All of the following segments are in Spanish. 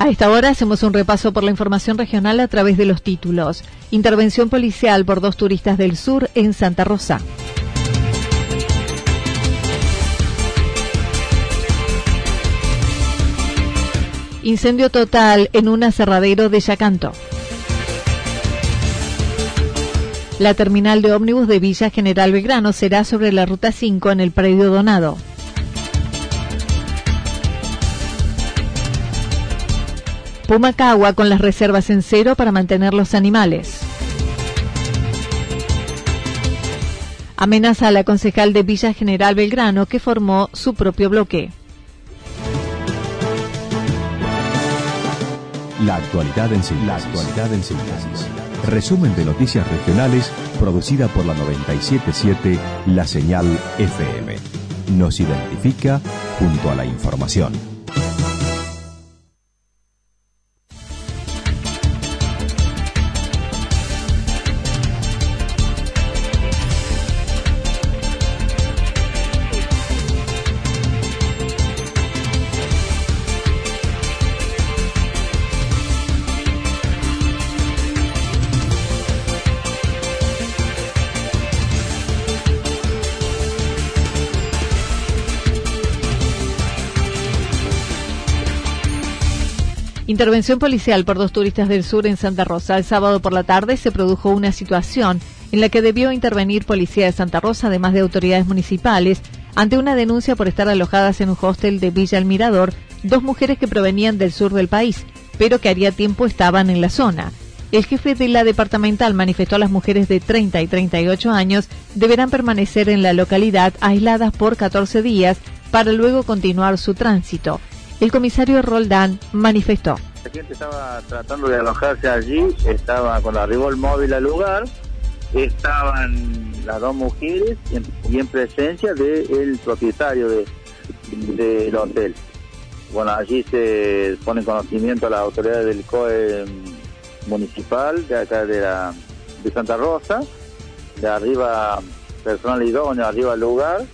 A esta hora hacemos un repaso por la información regional a través de los títulos. Intervención policial por dos turistas del sur en Santa Rosa. Incendio total en un aserradero de Yacanto. La terminal de ómnibus de Villa General Belgrano será sobre la ruta 5 en el predio donado. Pumacagua con las reservas en cero para mantener los animales. Amenaza a la concejal de Villa General Belgrano que formó su propio bloque. La actualidad en síntesis. Resumen de noticias regionales producida por la 977 La Señal FM. Nos identifica junto a la información. Intervención policial por dos turistas del sur en Santa Rosa. El sábado por la tarde se produjo una situación en la que debió intervenir policía de Santa Rosa, además de autoridades municipales, ante una denuncia por estar alojadas en un hostel de Villa El Mirador, dos mujeres que provenían del sur del país, pero que haría tiempo estaban en la zona. El jefe de la departamental manifestó a las mujeres de 30 y 38 años deberán permanecer en la localidad aisladas por 14 días para luego continuar su tránsito. El comisario Roldán manifestó. La gente estaba tratando de alojarse allí, estaba con arribo el móvil al lugar, estaban las dos mujeres y en, presencia del propietario del hotel. Bueno, allí se pone conocimiento a las autoridades del COE municipal de acá de, la, de Santa Rosa, de arriba personal idóneo, arriba al lugar,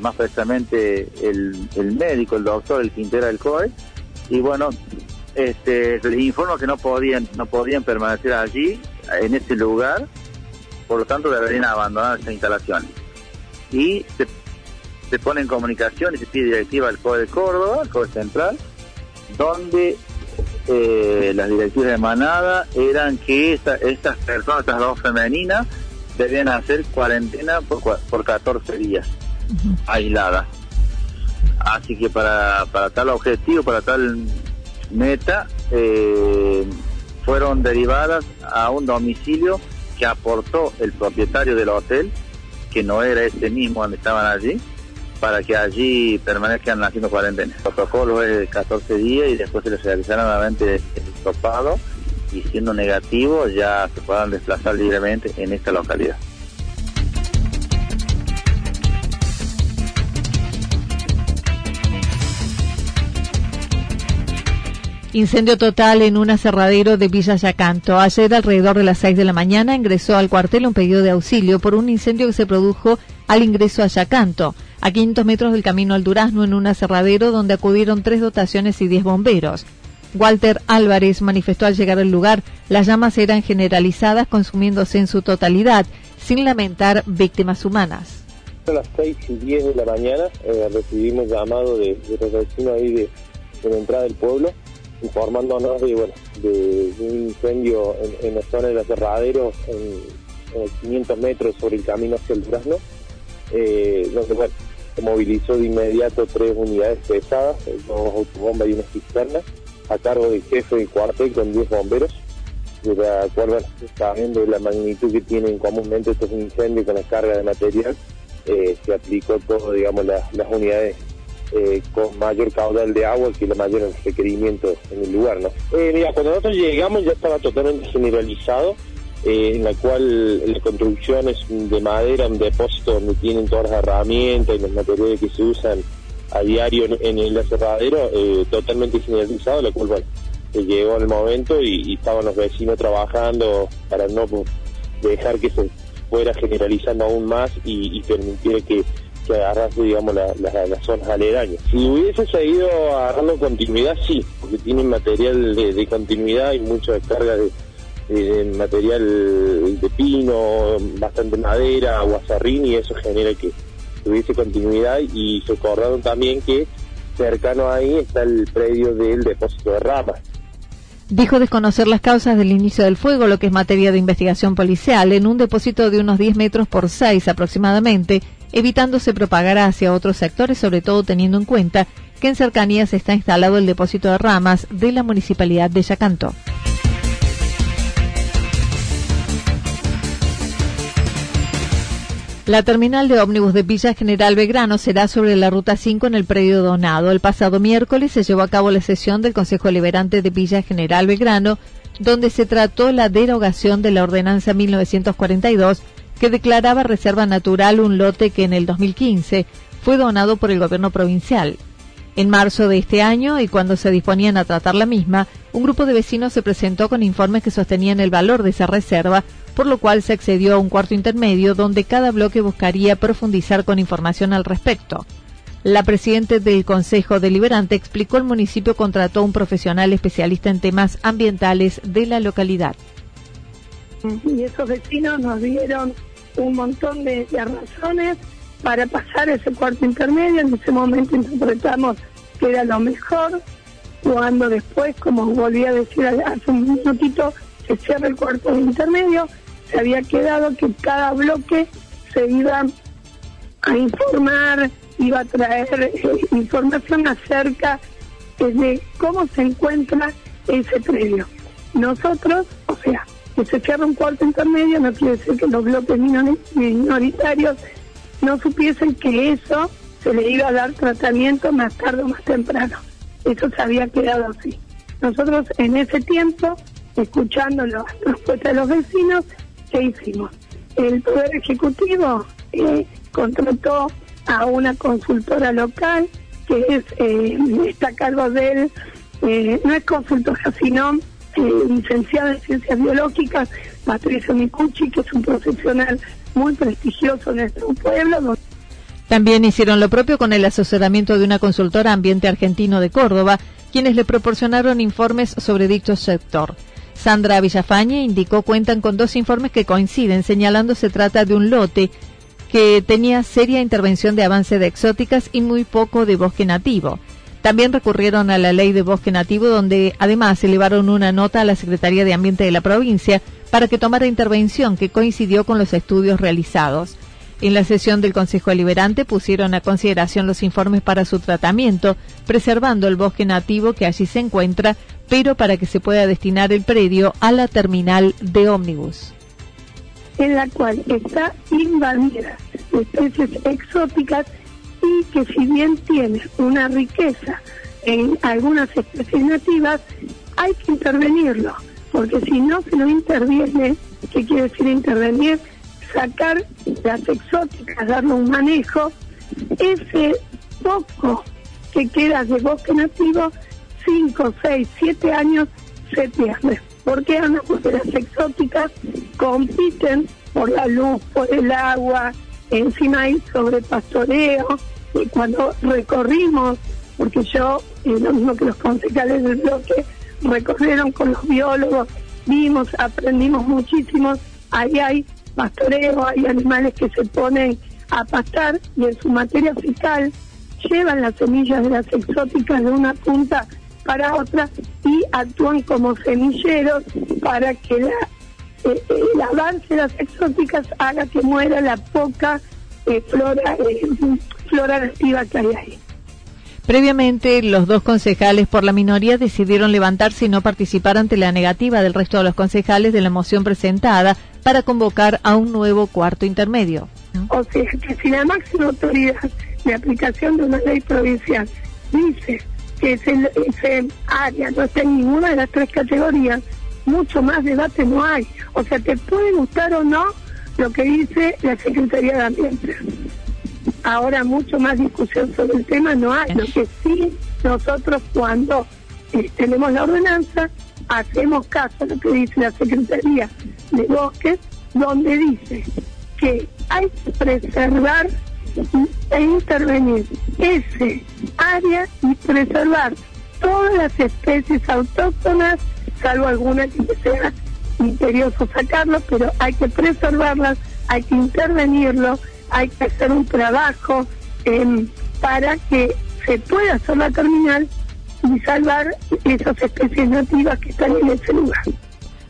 más precisamente el, el médico, el doctor, el quintera del COE, y bueno, este, les informo que no podían, no podían permanecer allí, en ese lugar, por lo tanto deberían abandonar esa instalación. Y se, pone en comunicación y se pide directiva al COE de Córdoba, al COE Central, donde eh, las directivas de manada eran que estas personas, estas dos femeninas, debían hacer cuarentena por, por 14 días, aisladas. Así que para, para tal objetivo, para tal meta, eh, fueron derivadas a un domicilio que aportó el propietario del hotel, que no era este mismo donde estaban allí, para que allí permanezcan haciendo cuarentena. El protocolo es de 14 días y después se les realizará nuevamente el topado y siendo negativo ya se puedan desplazar libremente en esta localidad. Incendio total en un aserradero de Villa Yacanto. Ayer, alrededor de las 6 de la mañana, ingresó al cuartel un pedido de auxilio por un incendio que se produjo al ingreso a Yacanto, a 500 metros del camino al Durazno, en un aserradero donde acudieron tres dotaciones y 10 bomberos. Walter Álvarez manifestó al llegar al lugar, las llamas eran generalizadas, consumiéndose en su totalidad, sin lamentar víctimas humanas. A las 6 y 10 de la mañana eh, recibimos llamado de, los vecinos ahí de, la entrada del pueblo, informándonos de, bueno, de, un incendio en, la zona del aserradero, en, 500 metros sobre el camino hacia el Durazno, eh, bueno, se movilizó de inmediato tres unidades pesadas, dos autobombas y una cisterna a cargo del jefe de cuartel con 10 bomberos, de la cual, bueno, sabiendo la magnitud que tienen comúnmente estos incendios con la carga de material, eh, se aplicó todo, digamos, las unidades eh, con mayor caudal de agua que la mayor requerimiento en el lugar, ¿no? Eh, mira, cuando nosotros llegamos ya estaba totalmente generalizado, en la cual la construcción es de madera, un depósito donde tienen todas las herramientas y los materiales que se usan a diario en, el aserradero eh, totalmente generalizado, lo cual bueno, llegó el momento y, estaban los vecinos trabajando para no dejar que se fuera generalizando aún más y, y permitir que, agarrase, digamos, las zonas aledañas. Si hubiese seguido agarrando continuidad, sí, porque tienen material de, continuidad y mucha descarga de, material de pino, bastante madera, aguazarrín y eso genera que tuviese continuidad y se acordaron también que cercano ahí está el predio del depósito de ramas. Dijo desconocer las causas del inicio del fuego, lo que es materia de investigación policial, en un depósito de unos 10 metros por 6 aproximadamente, evitándose propagar hacia otros sectores, sobre todo teniendo en cuenta que en cercanías está instalado el depósito de ramas de la municipalidad de Yacanto. La terminal de ómnibus de Villa General Belgrano será sobre la Ruta 5 en el predio Donado. El pasado miércoles se llevó a cabo la sesión del Consejo Liberante de Villa General Belgrano, donde se trató la derogación de la Ordenanza 1942 que declaraba reserva natural un lote que en el 2015 fue donado por el gobierno provincial. En marzo de este año, y cuando se disponían a tratar la misma, un grupo de vecinos se presentó con informes que sostenían el valor de esa reserva, por lo cual se accedió a un cuarto intermedio donde cada bloque buscaría profundizar con información al respecto. La presidenta del Consejo Deliberante explicó el municipio contrató a un profesional especialista en temas ambientales de la localidad. Y esos vecinos nos dieron un montón de razones para pasar ese cuarto intermedio. En ese momento interpretamos que era lo mejor, cuando después, como volví a decir hace un minutito, se cierra el cuarto intermedio, se había quedado que cada bloque se iba a informar, iba a traer eh, información acerca de cómo se encuentra ese predio. Nosotros, o sea, cierra un cuarto intermedio no quiere decir que los bloques minoritarios no supiesen que eso se le iba a dar tratamiento más tarde o más temprano. Eso se había quedado así. Nosotros en ese tiempo, escuchando las respuestas de los vecinos, ¿qué hicimos? El Poder Ejecutivo eh, contrató a una consultora local que es eh, está a cargo de él, eh, no es consultora, sino licenciada en ciencias biológicas, Patricia Micucci, que es un profesional muy prestigioso en nuestro pueblo. También hicieron lo propio con el asesoramiento de una consultora ambiente argentino de Córdoba, quienes le proporcionaron informes sobre dicho sector. Sandra Villafañe indicó cuentan con dos informes que coinciden, señalando se trata de un lote que tenía seria intervención de avance de exóticas y muy poco de bosque nativo. También recurrieron a la ley de bosque nativo, donde además elevaron una nota a la Secretaría de Ambiente de la provincia para que tomara intervención que coincidió con los estudios realizados. En la sesión del Consejo Deliberante pusieron a consideración los informes para su tratamiento, preservando el bosque nativo que allí se encuentra, pero para que se pueda destinar el predio a la terminal de ómnibus. En la cual está invadida especies exóticas y que si bien tiene una riqueza en algunas especies nativas, hay que intervenirlo, porque si no se no interviene, ¿qué quiere decir intervenir? Sacar las exóticas, darle un manejo, ese poco que queda de bosque nativo, 5, 6, 7 años se pierde. ¿Por qué? Porque las exóticas compiten por la luz, por el agua, encima hay sobre pastoreo, y cuando recorrimos, porque yo, eh, lo mismo que los concejales del bloque, recorrieron con los biólogos, vimos, aprendimos muchísimo, ahí hay pastoreo, hay animales que se ponen a pastar y en su materia fecal llevan las semillas de las exóticas de una punta para otra y actúan como semilleros para que la, eh, el avance de las exóticas haga que muera la poca eh, flora, eh, flora nativa que hay ahí. Previamente, los dos concejales por la minoría decidieron levantarse y no participar ante la negativa del resto de los concejales de la moción presentada para convocar a un nuevo cuarto intermedio. O sea, que si la máxima autoridad de aplicación de una ley provincial dice que ese, ese área no está en ninguna de las tres categorías, mucho más debate no hay. O sea, te puede gustar o no lo que dice la Secretaría de Ambiente ahora mucho más discusión sobre el tema no hay. Lo que sí nosotros cuando eh, tenemos la ordenanza hacemos caso a lo que dice la Secretaría de Bosques, donde dice que hay que preservar e intervenir ese área y preservar todas las especies autóctonas, salvo algunas que sea imperioso sacarlo, pero hay que preservarlas, hay que intervenirlo hay que hacer un trabajo em, para que se pueda hacer la terminal y salvar esas especies nativas que están en ese lugar.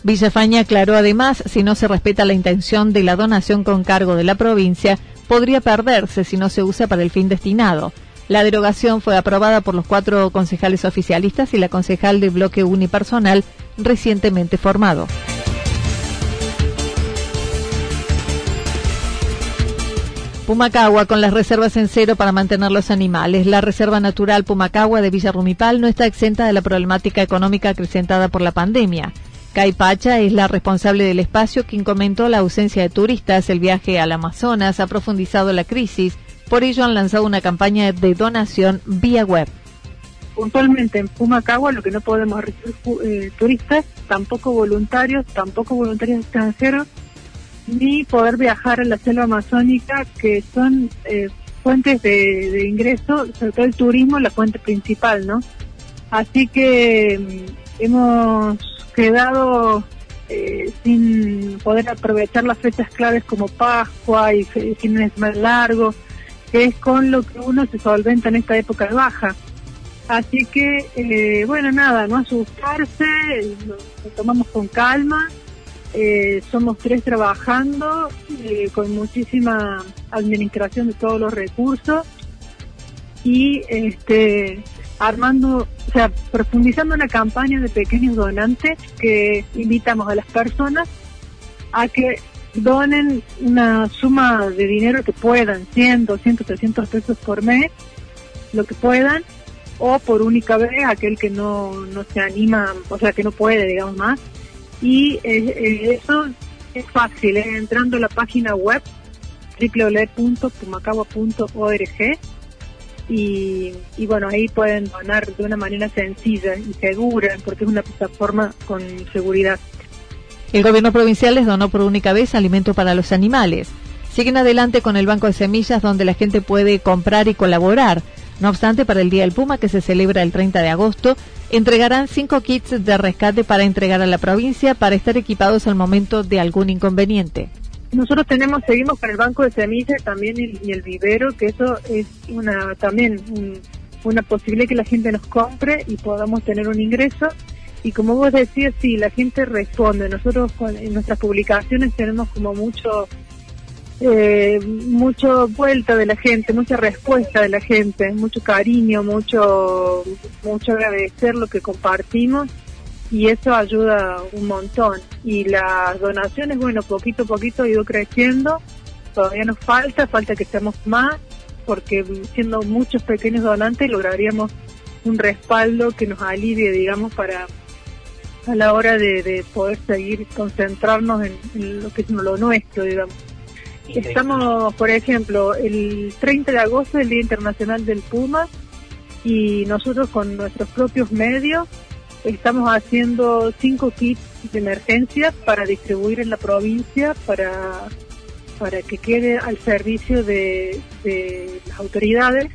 Villafaña aclaró además, si no se respeta la intención de la donación con cargo de la provincia, podría perderse si no se usa para el fin destinado. La derogación fue aprobada por los cuatro concejales oficialistas y la concejal de bloque unipersonal recientemente formado. Pumacagua con las reservas en cero para mantener los animales. La Reserva Natural Pumacagua de Villa Rumipal no está exenta de la problemática económica acrecentada por la pandemia. Caipacha es la responsable del espacio quien comentó la ausencia de turistas, el viaje al Amazonas ha profundizado la crisis, por ello han lanzado una campaña de donación vía web. Puntualmente en Pumacagua lo que no podemos recibir eh, turistas, tampoco voluntarios, tampoco voluntarios extranjeros, ni poder viajar a la selva amazónica, que son eh, fuentes de, ingreso, sobre todo el turismo, la fuente principal, ¿no? Así que mm, hemos quedado eh, sin poder aprovechar las fechas claves como Pascua y fines más largos, que es con lo que uno se solventa en esta época de baja. Así que, eh, bueno, nada, no asustarse, lo tomamos con calma eh, somos tres trabajando eh, con muchísima administración de todos los recursos y este armando, o sea, profundizando una campaña de pequeños donantes que invitamos a las personas a que donen una suma de dinero que puedan, 100, 200, 300 pesos por mes, lo que puedan, o por única vez aquel que no, no se anima, o sea, que no puede, digamos más, y eh, eh, eso es fácil, ¿eh? entrando a la página web www.pumacagua.org y, y bueno, ahí pueden donar de una manera sencilla y segura porque es una plataforma con seguridad. El gobierno provincial les donó por única vez alimento para los animales. Siguen adelante con el banco de semillas donde la gente puede comprar y colaborar. No obstante, para el Día del Puma, que se celebra el 30 de agosto, entregarán cinco kits de rescate para entregar a la provincia para estar equipados al momento de algún inconveniente. Nosotros tenemos, seguimos con el banco de semillas también y, el vivero, que eso es una también una posibilidad que la gente nos compre y podamos tener un ingreso. Y como vos decías, sí, la gente responde. Nosotros en nuestras publicaciones tenemos como mucho eh, mucho vuelta de la gente, mucha respuesta de la gente, mucho cariño, mucho, mucho agradecer lo que compartimos y eso ayuda un montón. Y las donaciones, bueno, poquito a poquito ha ido creciendo, todavía nos falta, falta que seamos más, porque siendo muchos pequeños donantes lograríamos un respaldo que nos alivie, digamos, para a la hora de, poder seguir concentrarnos en, lo que es lo nuestro, digamos. Estamos, por ejemplo, el 30 de agosto, el Día Internacional del Puma, y nosotros con nuestros propios medios estamos haciendo cinco kits de emergencia para distribuir en la provincia para, para que quede al servicio de, de las autoridades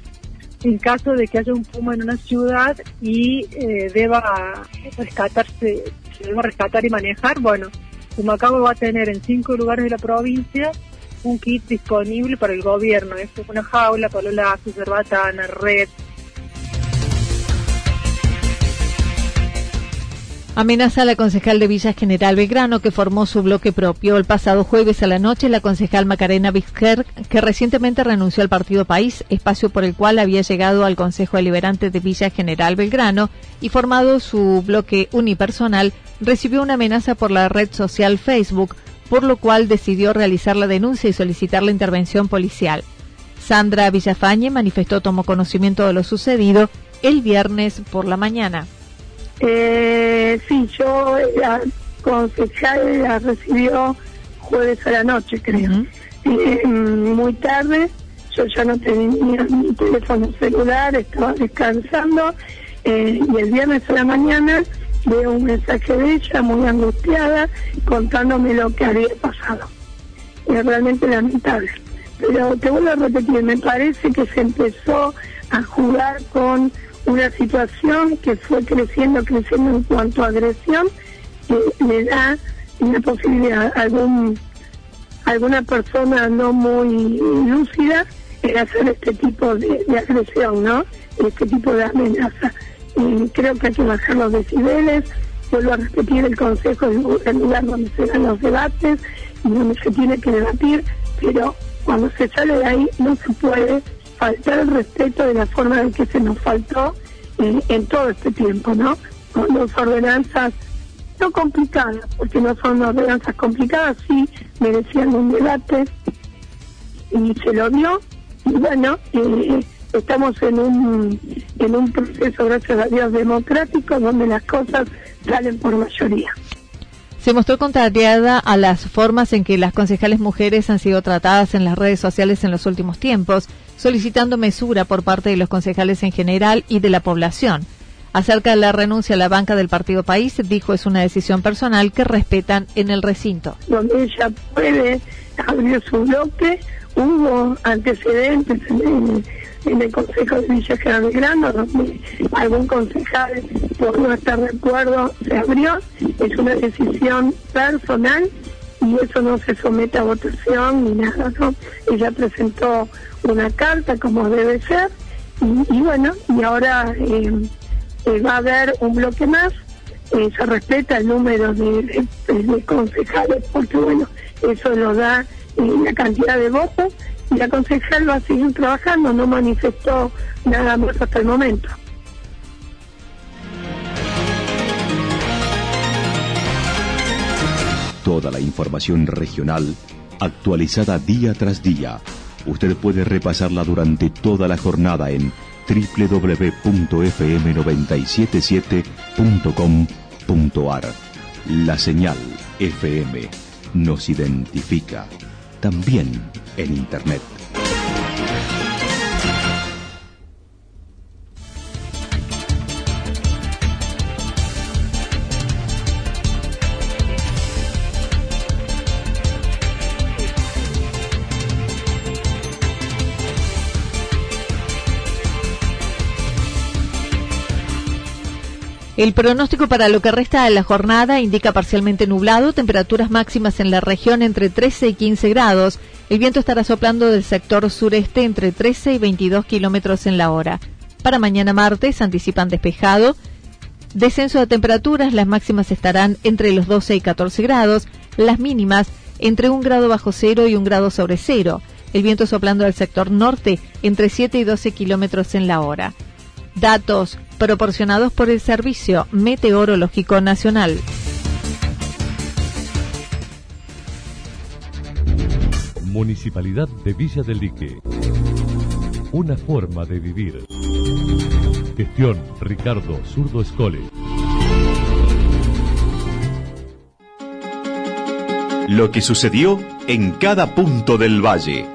en caso de que haya un puma en una ciudad y eh, deba rescatarse, se deba rescatar y manejar, bueno, Pumacabo va a tener en cinco lugares de la provincia un kit disponible para el gobierno. Es una jaula, palo lazo, cerbatana, red, Amenaza a la concejal de Villa General Belgrano que formó su bloque propio. El pasado jueves a la noche, la concejal Macarena Vizquer, que recientemente renunció al Partido País, espacio por el cual había llegado al Consejo Deliberante de Villa General Belgrano y formado su bloque unipersonal, recibió una amenaza por la red social Facebook, por lo cual decidió realizar la denuncia y solicitar la intervención policial. Sandra Villafañe manifestó tomó conocimiento de lo sucedido el viernes por la mañana. Eh, sí, yo la concejal la recibió jueves a la noche, creo. Eh, muy tarde, yo ya no tenía mi teléfono celular, estaba descansando eh, y el viernes a la mañana veo un mensaje de ella muy angustiada contándome lo que había pasado. Es realmente lamentable. Pero te vuelvo a repetir, me parece que se empezó a jugar con una situación que fue creciendo, creciendo en cuanto a agresión, que le da una posibilidad a algún, alguna persona no muy lúcida en hacer este tipo de, agresión, ¿no? Este tipo de amenaza. Y creo que hay que bajar los decibeles, vuelvo a repetir, el Consejo es el lugar donde se dan los debates y donde se tiene que debatir, pero cuando se sale de ahí no se puede faltar el respeto de la forma en que se nos faltó en, todo este tiempo, ¿no? Con las ordenanzas no complicadas, porque no son ordenanzas complicadas, sí merecían un debate y se lo dio. Y bueno, eh, estamos en un, en un proceso, gracias a Dios, democrático, donde las cosas salen por mayoría se mostró contrariada a las formas en que las concejales mujeres han sido tratadas en las redes sociales en los últimos tiempos, solicitando mesura por parte de los concejales en general y de la población. Acerca de la renuncia a la banca del Partido País, dijo es una decisión personal que respetan en el recinto. Donde ella puede abrir su bloque, hubo antecedentes en en el Consejo de Villa General Grano, donde algún concejal, por no estar de acuerdo, se abrió. Es una decisión personal y eso no se somete a votación ni nada, ¿no? Ella presentó una carta como debe ser y, bueno, y ahora eh, eh, va a haber un bloque más. Eh, se respeta el número de, de concejales porque bueno, eso lo da la cantidad de votos la concejal va a seguir trabajando, no manifestó nada más hasta el momento. Toda la información regional actualizada día tras día. Usted puede repasarla durante toda la jornada en www.fm977.com.ar. La señal FM nos identifica también en Internet. El pronóstico para lo que resta de la jornada indica parcialmente nublado, temperaturas máximas en la región entre 13 y 15 grados. El viento estará soplando del sector sureste entre 13 y 22 kilómetros en la hora. Para mañana martes anticipan despejado. Descenso de temperaturas, las máximas estarán entre los 12 y 14 grados, las mínimas entre un grado bajo cero y un grado sobre cero. El viento soplando al sector norte entre 7 y 12 kilómetros en la hora. Datos proporcionados por el Servicio Meteorológico Nacional. Municipalidad de Villa del Lique. Una forma de vivir. Gestión Ricardo Zurdo Escole. Lo que sucedió en cada punto del valle.